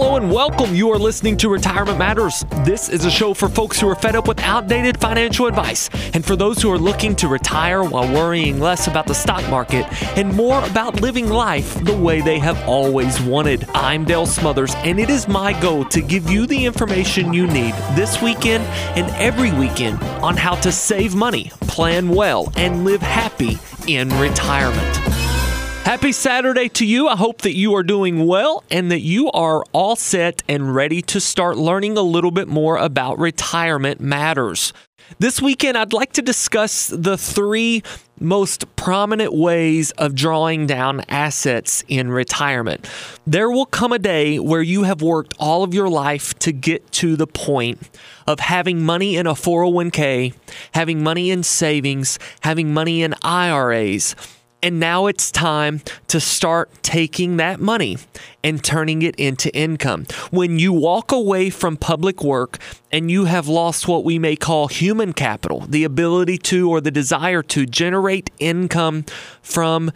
Hello and welcome. You are listening to Retirement Matters. This is a show for folks who are fed up with outdated financial advice and for those who are looking to retire while worrying less about the stock market and more about living life the way they have always wanted. I'm Dale Smothers, and it is my goal to give you the information you need this weekend and every weekend on how to save money, plan well, and live happy in retirement. Happy Saturday to you. I hope that you are doing well and that you are all set and ready to start learning a little bit more about retirement matters. This weekend, I'd like to discuss the three most prominent ways of drawing down assets in retirement. There will come a day where you have worked all of your life to get to the point of having money in a 401k, having money in savings, having money in IRAs and now it's time to start taking that money and turning it into income. When you walk away from public work and you have lost what we may call human capital, the ability to or the desire to generate income from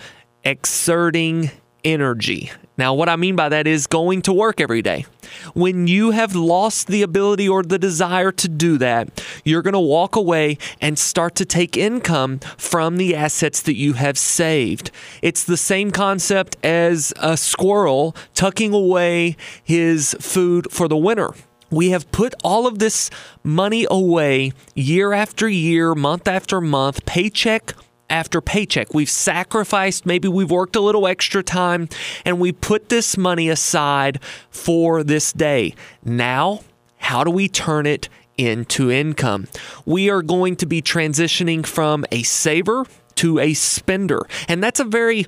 exerting energy. Now, what I mean by that is going to work every day. When you have lost the ability or the desire to do that, you're going to walk away and start to take income from the assets that you have saved. It's the same concept as a squirrel tucking away his food for the winter. We have put all of this money away year after year, month after month, paycheck after paycheck. We've sacrificed, maybe we've worked a little extra time, and we put this money aside for this day. Now, how do we turn it into income? We are going to be transitioning from a saver to a spender. And that's a very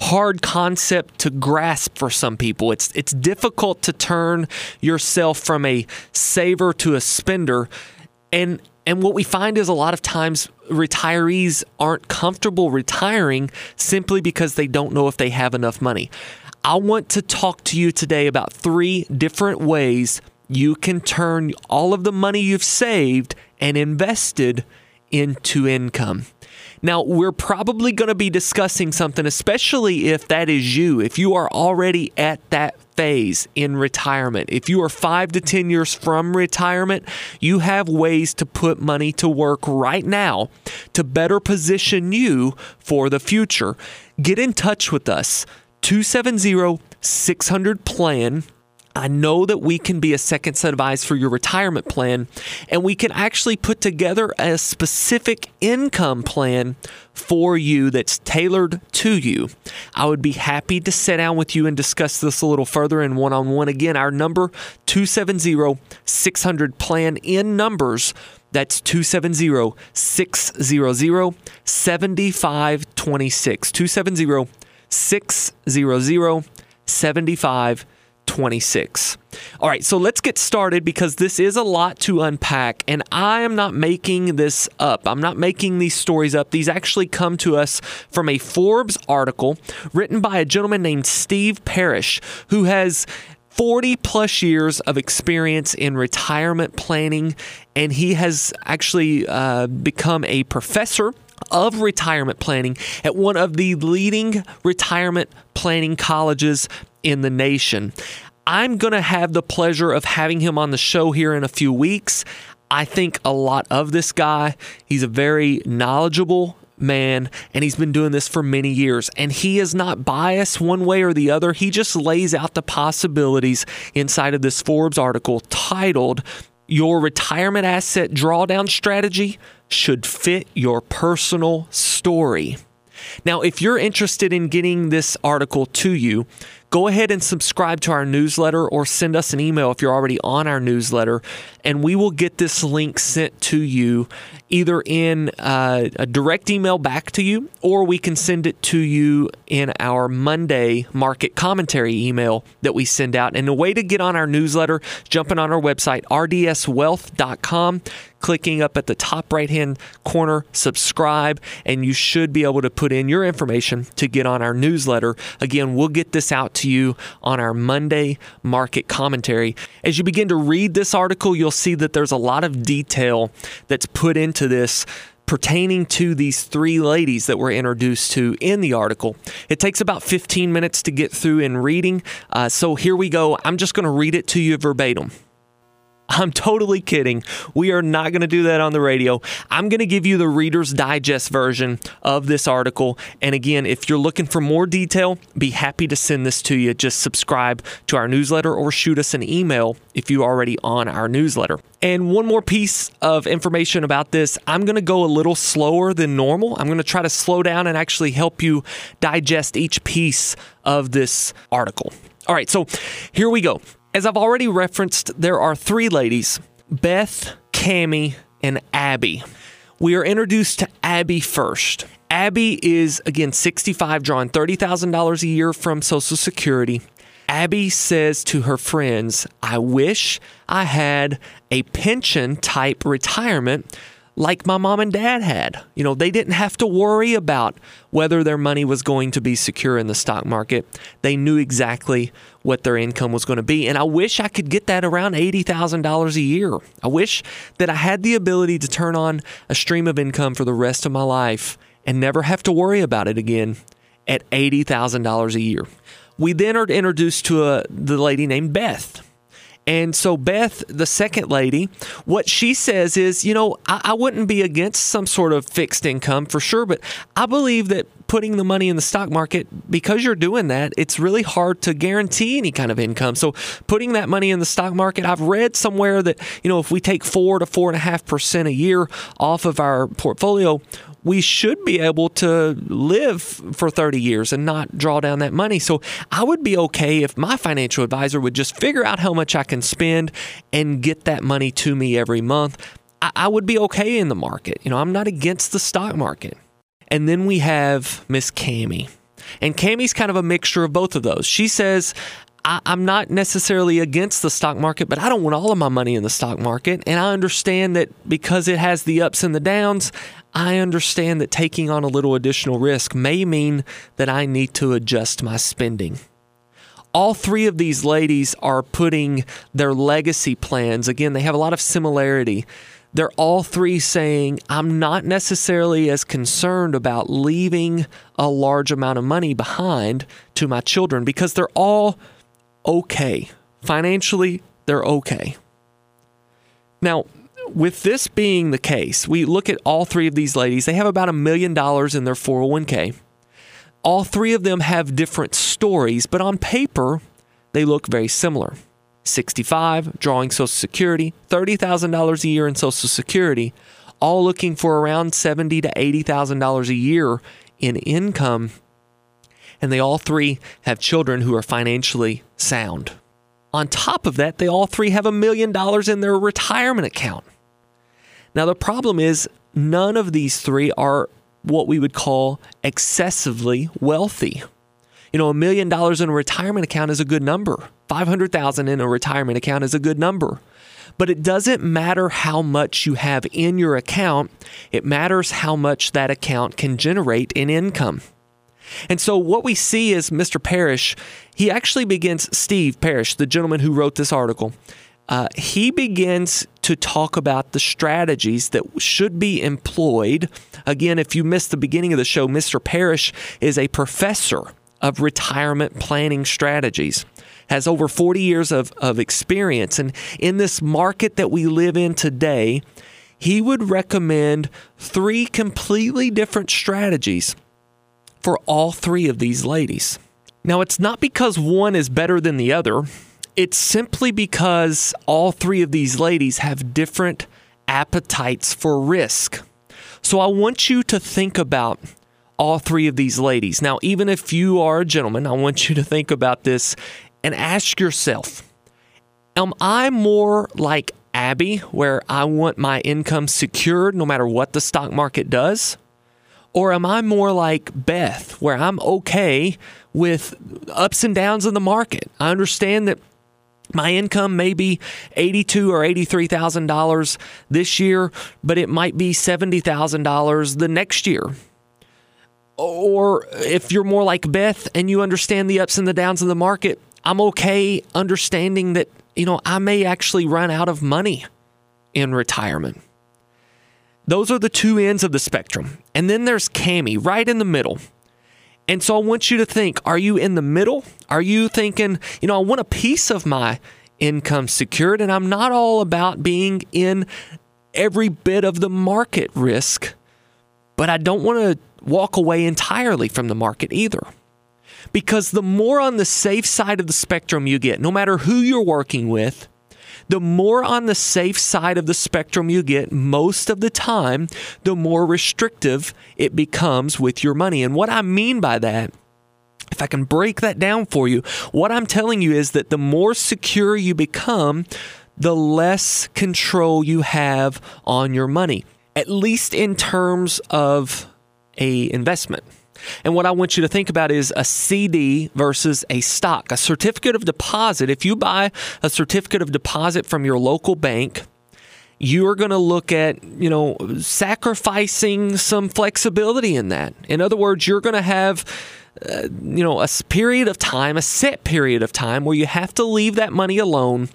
hard concept to grasp for some people. It's it's difficult to turn yourself from a saver to a spender. And and what we find is a lot of times retirees aren't comfortable retiring simply because they don't know if they have enough money. I want to talk to you today about three different ways you can turn all of the money you've saved and invested into income. Now, we're probably going to be discussing something, especially if that is you, if you are already at that phase in retirement. If you are five to 10 years from retirement, you have ways to put money to work right now to better position you for the future. Get in touch with us, 270 600 PLAN. I know that we can be a second set of eyes for your retirement plan, and we can actually put together a specific income plan for you that's tailored to you. I would be happy to sit down with you and discuss this a little further in one on one. Again, our number 270 600 plan in numbers. That's 270 600 7526. 270 600 7526. 26. All right, so let's get started because this is a lot to unpack, and I am not making this up. I'm not making these stories up. These actually come to us from a Forbes article written by a gentleman named Steve Parrish, who has 40 plus years of experience in retirement planning, and he has actually uh, become a professor of retirement planning at one of the leading retirement planning colleges in the nation. I'm going to have the pleasure of having him on the show here in a few weeks. I think a lot of this guy. He's a very knowledgeable man and he's been doing this for many years and he is not biased one way or the other. He just lays out the possibilities inside of this Forbes article titled Your Retirement Asset Drawdown Strategy Should Fit Your Personal Story. Now, if you're interested in getting this article to you, go ahead and subscribe to our newsletter or send us an email if you're already on our newsletter, and we will get this link sent to you either in uh, a direct email back to you or we can send it to you in our Monday market commentary email that we send out. And the way to get on our newsletter, jumping on our website, rdswealth.com clicking up at the top right hand corner, subscribe, and you should be able to put in your information to get on our newsletter. Again, we'll get this out to you on our Monday market commentary. As you begin to read this article, you'll see that there's a lot of detail that's put into this pertaining to these three ladies that we're introduced to in the article. It takes about 15 minutes to get through in reading. Uh, so here we go. I'm just going to read it to you verbatim. I'm totally kidding. We are not going to do that on the radio. I'm going to give you the Reader's Digest version of this article. And again, if you're looking for more detail, be happy to send this to you. Just subscribe to our newsletter or shoot us an email if you're already on our newsletter. And one more piece of information about this I'm going to go a little slower than normal. I'm going to try to slow down and actually help you digest each piece of this article. All right, so here we go. As I've already referenced, there are three ladies Beth, Cami, and Abby. We are introduced to Abby first. Abby is, again, 65, drawing $30,000 a year from Social Security. Abby says to her friends, I wish I had a pension type retirement like my mom and dad had. You know, they didn't have to worry about whether their money was going to be secure in the stock market. They knew exactly what their income was going to be. And I wish I could get that around $80,000 a year. I wish that I had the ability to turn on a stream of income for the rest of my life and never have to worry about it again at $80,000 a year. We then are introduced to a, the lady named Beth. And so, Beth, the second lady, what she says is, you know, I, I, wouldn't be against some sort of fixed income for sure, but I believe that putting the money in the stock market, because you're doing that, it's really hard to guarantee any kind of income. So, putting that money in the stock market, I've read somewhere that, you know, if we take four to four and a half percent a year off of our portfolio, we should be able to live for 30 years and not draw down that money. So I would be okay if my financial advisor would just figure out how much I can spend and get that money to me every month. I, I would be okay in the market. You know, I'm not against the stock market. And then we have Miss Cami. And Cami's kind of a mixture of both of those. She says, I, am not necessarily against the stock market, but I don't want all of my money in the stock market. And I understand that because it has the ups and the downs, I understand that taking on a little additional risk may mean that I need to adjust my spending. All three of these ladies are putting their legacy plans, again, they have a lot of similarity. They're all three saying, I'm not necessarily as concerned about leaving a large amount of money behind to my children because they're all okay. Financially, they're okay. Now, with this being the case, we look at all three of these ladies. They have about a million dollars in their 401k. All three of them have different stories, but on paper, they look very similar. 65, drawing Social Security, $30,000 a year in Social Security, all looking for around $70 to $80,000 a year in income. And they all three have children who are financially sound. On top of that, they all three have a million dollars in their retirement account. Now, the problem is none of these three are what we would call excessively wealthy. You know, a million dollars in a retirement account is a good number. 500,000 in a retirement account is a good number. But it doesn't matter how much you have in your account, it matters how much that account can generate in income. And so what we see is Mr. Parrish, he actually begins, Steve Parrish, the gentleman who wrote this article, uh, he begins to talk about the strategies that should be employed. Again, if you missed the beginning of the show, Mr. Parrish is a professor of retirement planning strategies, has over 40 years of, of experience. And in this market that we live in today, he would recommend three completely different strategies for all three of these ladies. Now, it's not because one is better than the other. It's simply because all three of these ladies have different appetites for risk. So I want you to think about all three of these ladies. Now, even if you are a gentleman, I want you to think about this and ask yourself Am I more like Abby, where I want my income secured no matter what the stock market does? Or am I more like Beth, where I'm okay with ups and downs in the market? I understand that My income may be eighty-two or eighty-three thousand dollars this year, but it might be seventy thousand dollars the next year. Or if you're more like Beth and you understand the ups and the downs of the market, I'm okay understanding that you know I may actually run out of money in retirement. Those are the two ends of the spectrum, and then there's Cami right in the middle. And so I want you to think are you in the middle? Are you thinking, you know, I want a piece of my income secured and I'm not all about being in every bit of the market risk, but I don't want to walk away entirely from the market either. Because the more on the safe side of the spectrum you get, no matter who you're working with, the more on the safe side of the spectrum you get most of the time, the more restrictive it becomes with your money. And what I mean by that if I can break that down for you, what I'm telling you is that the more secure you become, the less control you have on your money, at least in terms of a investment. And what I want you to think about is a CD versus a stock. A certificate of deposit, if you buy a certificate of deposit from your local bank, you are going to look at, you know, sacrificing some flexibility in that. In other words, you're going to have uh, you know, a period of time, a set period of time where you have to leave that money alone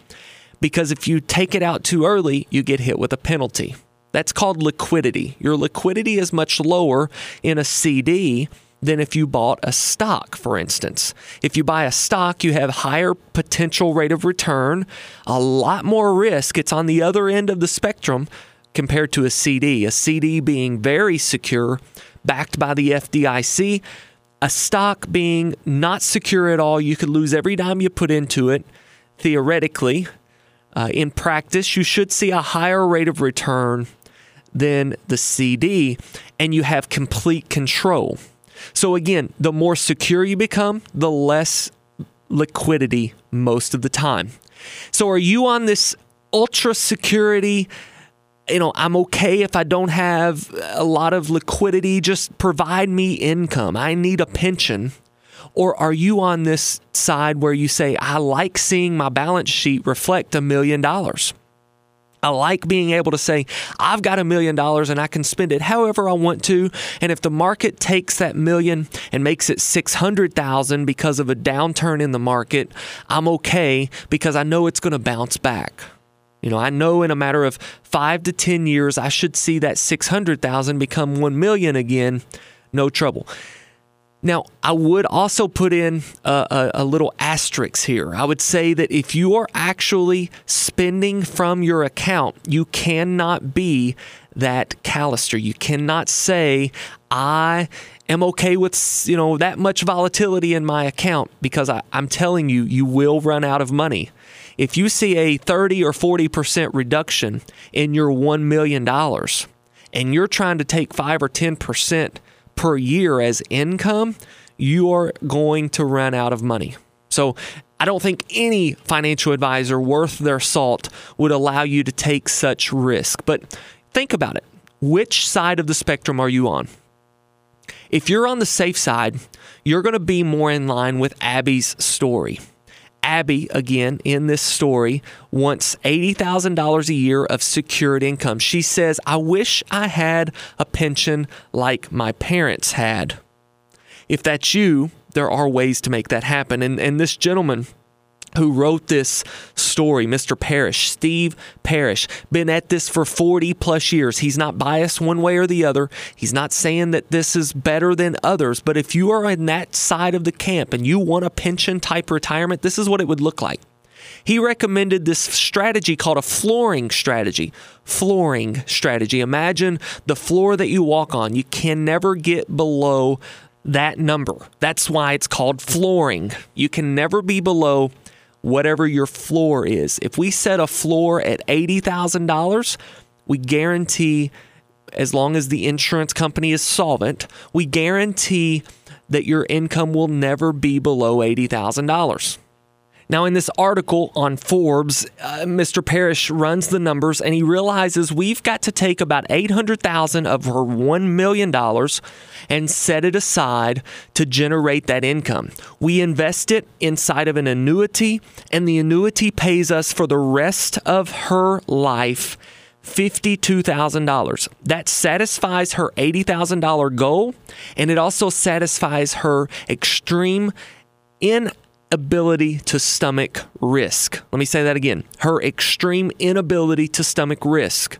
because if you take it out too early, you get hit with a penalty. That's called liquidity. Your liquidity is much lower in a CD than if you bought a stock, for instance. If you buy a stock, you have higher potential rate of return, a lot more risk. It's on the other end of the spectrum compared to a CD. A CD being very secure, backed by the FDIC, a stock being not secure at all. You could lose every dime you put into it, theoretically. Uh, in practice, you should see a higher rate of return than the CD, and you have complete control. So, again, the more secure you become, the less liquidity most of the time. So, are you on this ultra security? You know, I'm okay if I don't have a lot of liquidity, just provide me income. I need a pension. Or are you on this side where you say, I like seeing my balance sheet reflect a million dollars? I like being able to say, I've got a million dollars and I can spend it however I want to. And if the market takes that million and makes it 600,000 because of a downturn in the market, I'm okay because I know it's going to bounce back. You know, I know in a matter of five to 10 years, I should see that 600,000 become 1 million again. No trouble. Now, I would also put in a, a, a, little asterisk here. I would say that if you are actually spending from your account, you cannot be that Callister. You cannot say, I am okay with you know that much volatility in my account because I, I'm telling you, you will run out of money. If you see a 30 or 40% reduction in your $1 million and you're trying to take 5 or 10% per year as income, you are going to run out of money. So, I don't think any financial advisor worth their salt would allow you to take such risk. But think about it. Which side of the spectrum are you on? If you're on the safe side, you're going to be more in line with Abby's story. Abby, again, in this story, wants $80,000 a year of secured income. She says, I wish I had a pension like my parents had. If that's you, there are ways to make that happen. And, and this gentleman, who wrote this story, Mr. Parrish, Steve Parrish, been at this for 40 plus years. He's not biased one way or the other. He's not saying that this is better than others, but if you are in that side of the camp and you want a pension type retirement, this is what it would look like. He recommended this strategy called a flooring strategy. Flooring strategy. Imagine the floor that you walk on. You can never get below that number. That's why it's called flooring. You can never be below whatever your floor is. If we set a floor at $80,000, we guarantee, as long as the insurance company is solvent, we guarantee that your income will never be below $80,000. Now, in this article on Forbes, uh, Mr. Parrish runs the numbers and he realizes we've got to take about 800,000 of her $1 million and set it aside to generate that income. We invest it inside of an annuity and the annuity pays us for the rest of her life $52,000. That satisfies her $80,000 goal and it also satisfies her extreme in inability to stomach risk. Let me say that again her extreme inability to stomach risk.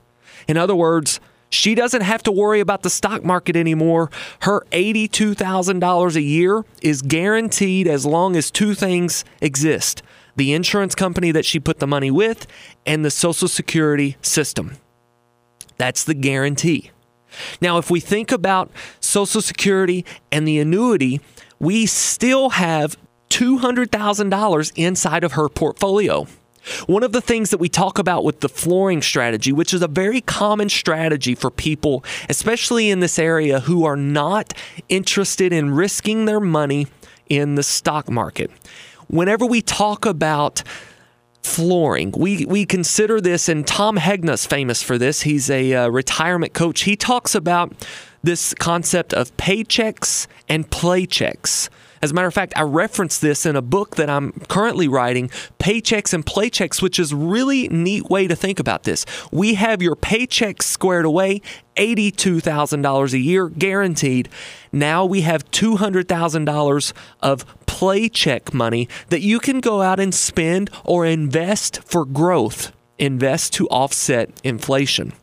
In other words, she doesn't have to worry about the stock market anymore. Her $82,000 a year is guaranteed as long as two things exist the insurance company that she put the money with and the Social Security system. That's the guarantee. Now, if we think about Social Security and the annuity, we still have $200,000 inside of her portfolio. One of the things that we talk about with the flooring strategy, which is a very common strategy for people, especially in this area, who are not interested in risking their money in the stock market. Whenever we talk about flooring. We we consider this, and Tom Hegna's famous for this. He's a uh, retirement coach. He talks about this concept of paychecks and playchecks. As a matter of fact, I reference this in a book that I'm currently writing, Paychecks and Playchecks, which is really neat way to think about this. We have your paychecks squared away, $82,000 a year guaranteed. Now we have $200,000 of playcheck money that you can go out and spend or invest for growth, invest to offset inflation.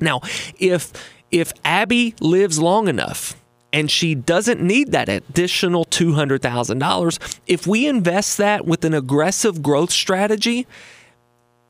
Now, if if Abby lives long enough, and she doesn't need that additional $200,000. If we invest that with an aggressive growth strategy,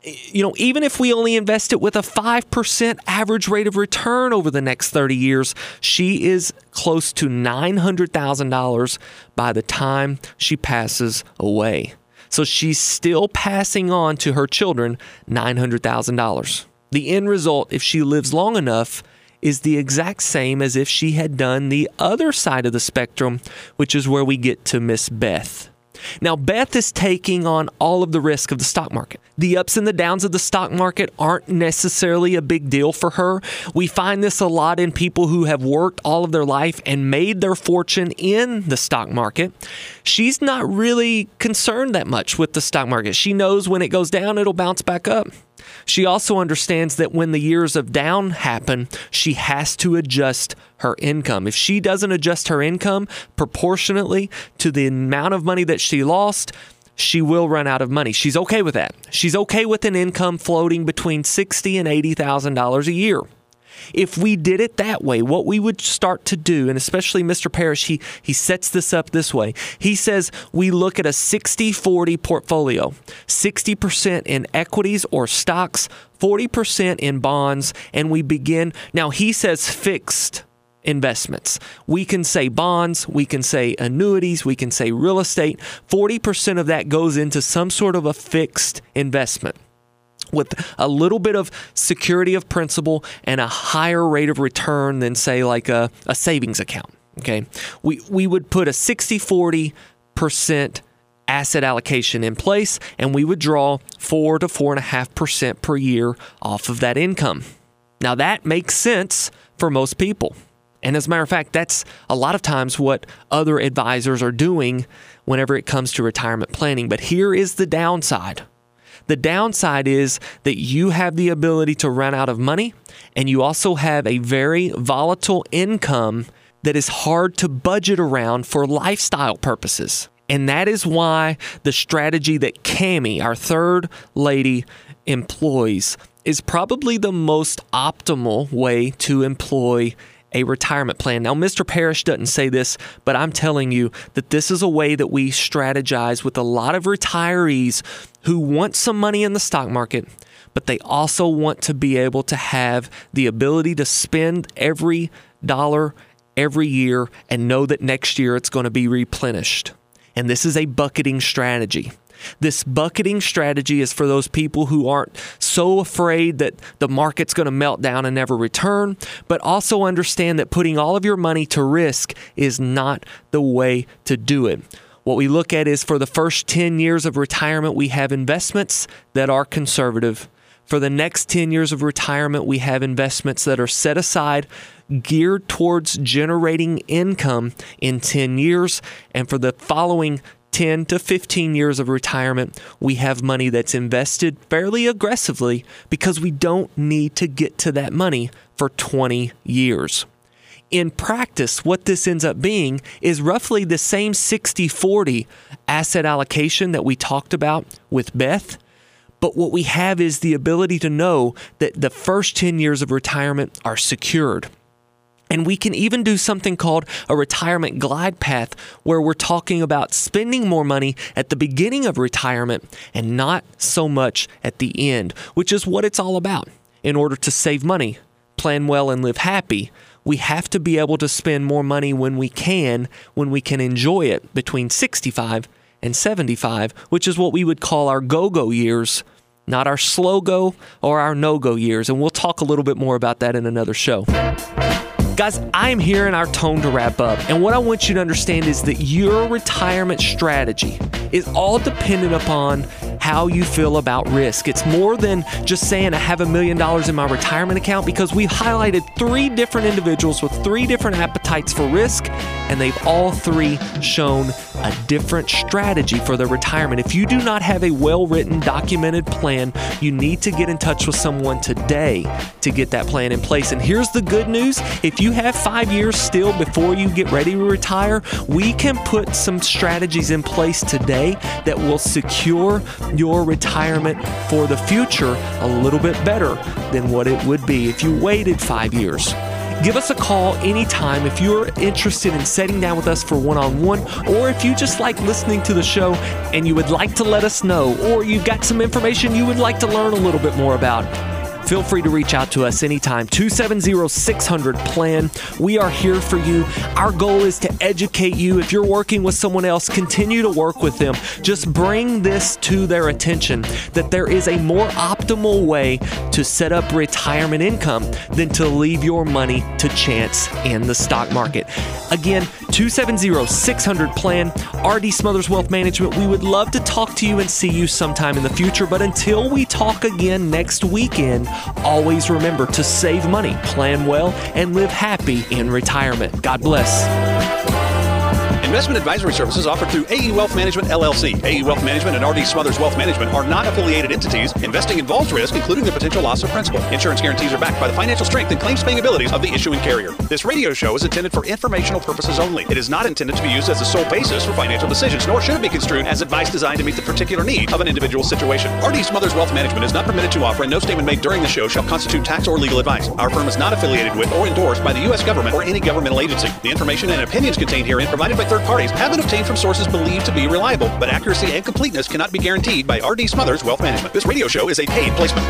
you know, even if we only invest it with a 5% average rate of return over the next 30 years, she is close to $900,000 by the time she passes away. So she's still passing on to her children $900,000. The end result, if she lives long enough, is the exact same as if she had done the other side of the spectrum, which is where we get to Miss Beth. Now, Beth is taking on all of the risk of the stock market. The ups and the downs of the stock market aren't necessarily a big deal for her. We find this a lot in people who have worked all of their life and made their fortune in the stock market. She's not really concerned that much with the stock market. She knows when it goes down, it'll bounce back up. She also understands that when the years of down happen, she has to adjust her income. If she doesn't adjust her income proportionately to the amount of money that she lost, she will run out of money. She's okay with that. She's okay with an income floating between sixty and eighty thousand dollars a year. If we did it that way, what we would start to do, and especially Mr. Parrish, he, he sets this up this way. He says we look at a 60 40 portfolio 60% in equities or stocks, 40% in bonds, and we begin. Now, he says fixed investments. We can say bonds, we can say annuities, we can say real estate. 40% of that goes into some sort of a fixed investment with a little bit of security of principal and a higher rate of return than say like a, a savings account okay? We we would put a 60 40 percent asset allocation in place and we would draw four to four and a half percent per year off of that income. Now that makes sense for most people. And as a matter of fact that's a lot of times what other advisors are doing whenever it comes to retirement planning. But here is the downside the downside is that you have the ability to run out of money and you also have a very volatile income that is hard to budget around for lifestyle purposes. And that is why the strategy that Cami, our third lady, employs is probably the most optimal way to employ a retirement plan. Now, Mr. Parrish doesn't say this, but I'm telling you that this is a way that we strategize with a lot of retirees who want some money in the stock market, but they also want to be able to have the ability to spend every dollar every year and know that next year it's going to be replenished. And this is a bucketing strategy. This bucketing strategy is for those people who aren't so afraid that the market's going to melt down and never return, but also understand that putting all of your money to risk is not the way to do it. What we look at is for the first 10 years of retirement, we have investments that are conservative. For the next 10 years of retirement, we have investments that are set aside, geared towards generating income in 10 years. And for the following 10 to 15 years of retirement, we have money that's invested fairly aggressively because we don't need to get to that money for 20 years. In practice, what this ends up being is roughly the same 60 40 asset allocation that we talked about with Beth. But what we have is the ability to know that the first 10 years of retirement are secured. And we can even do something called a retirement glide path where we're talking about spending more money at the beginning of retirement and not so much at the end, which is what it's all about. In order to save money, plan well, and live happy, we have to be able to spend more money when we can, when we can enjoy it between 65 and 75, which is what we would call our go go years, not our slow go or our no go years. And we'll talk a little bit more about that in another show. Guys, I'm here in our tone to wrap up. And what I want you to understand is that your retirement strategy is all dependent upon how you feel about risk. It's more than just saying I have a million dollars in my retirement account because we've highlighted three different individuals with three different appetites for risk, and they've all three shown a different strategy for their retirement. If you do not have a well written, documented plan, you need to get in touch with someone today to get that plan in place. And here's the good news if you have five years still before you get ready to retire, we can put some strategies in place today that will secure your retirement for the future a little bit better than what it would be if you waited five years. Give us a call anytime if you're interested in sitting down with us for one on one, or if you just like listening to the show and you would like to let us know, or you've got some information you would like to learn a little bit more about feel free to reach out to us anytime. 270 600 PLAN. We are here for you. Our goal is to educate you. If you're working with someone else, continue to work with them. Just bring this to their attention that there is a more optimal way to set up retirement income than to leave your money to chance in the stock market. Again, 270 600 PLAN, RD Smothers Wealth Management. We would love to talk to you and see you sometime in the future, but until we talk again next weekend, Always remember to save money, plan well, and live happy in retirement. God bless. Investment advisory services offered through AE Wealth Management LLC. AE Wealth Management and RD Smothers Wealth Management are not affiliated entities. Investing involves risk, including the potential loss of principal. Insurance guarantees are backed by the financial strength and claims paying abilities of the issuing carrier. This radio show is intended for informational purposes only. It is not intended to be used as the sole basis for financial decisions, nor should it be construed as advice designed to meet the particular need of an individual situation. RD Smothers Wealth Management is not permitted to offer, and no statement made during the show shall constitute tax or legal advice. Our firm is not affiliated with or endorsed by the U.S. government or any governmental agency. The information and opinions contained herein provided by third parties have been obtained obtained from sources believed to be reliable, but accuracy and completeness cannot be guaranteed by RD Smothers Wealth Management. This radio show is a paid placement.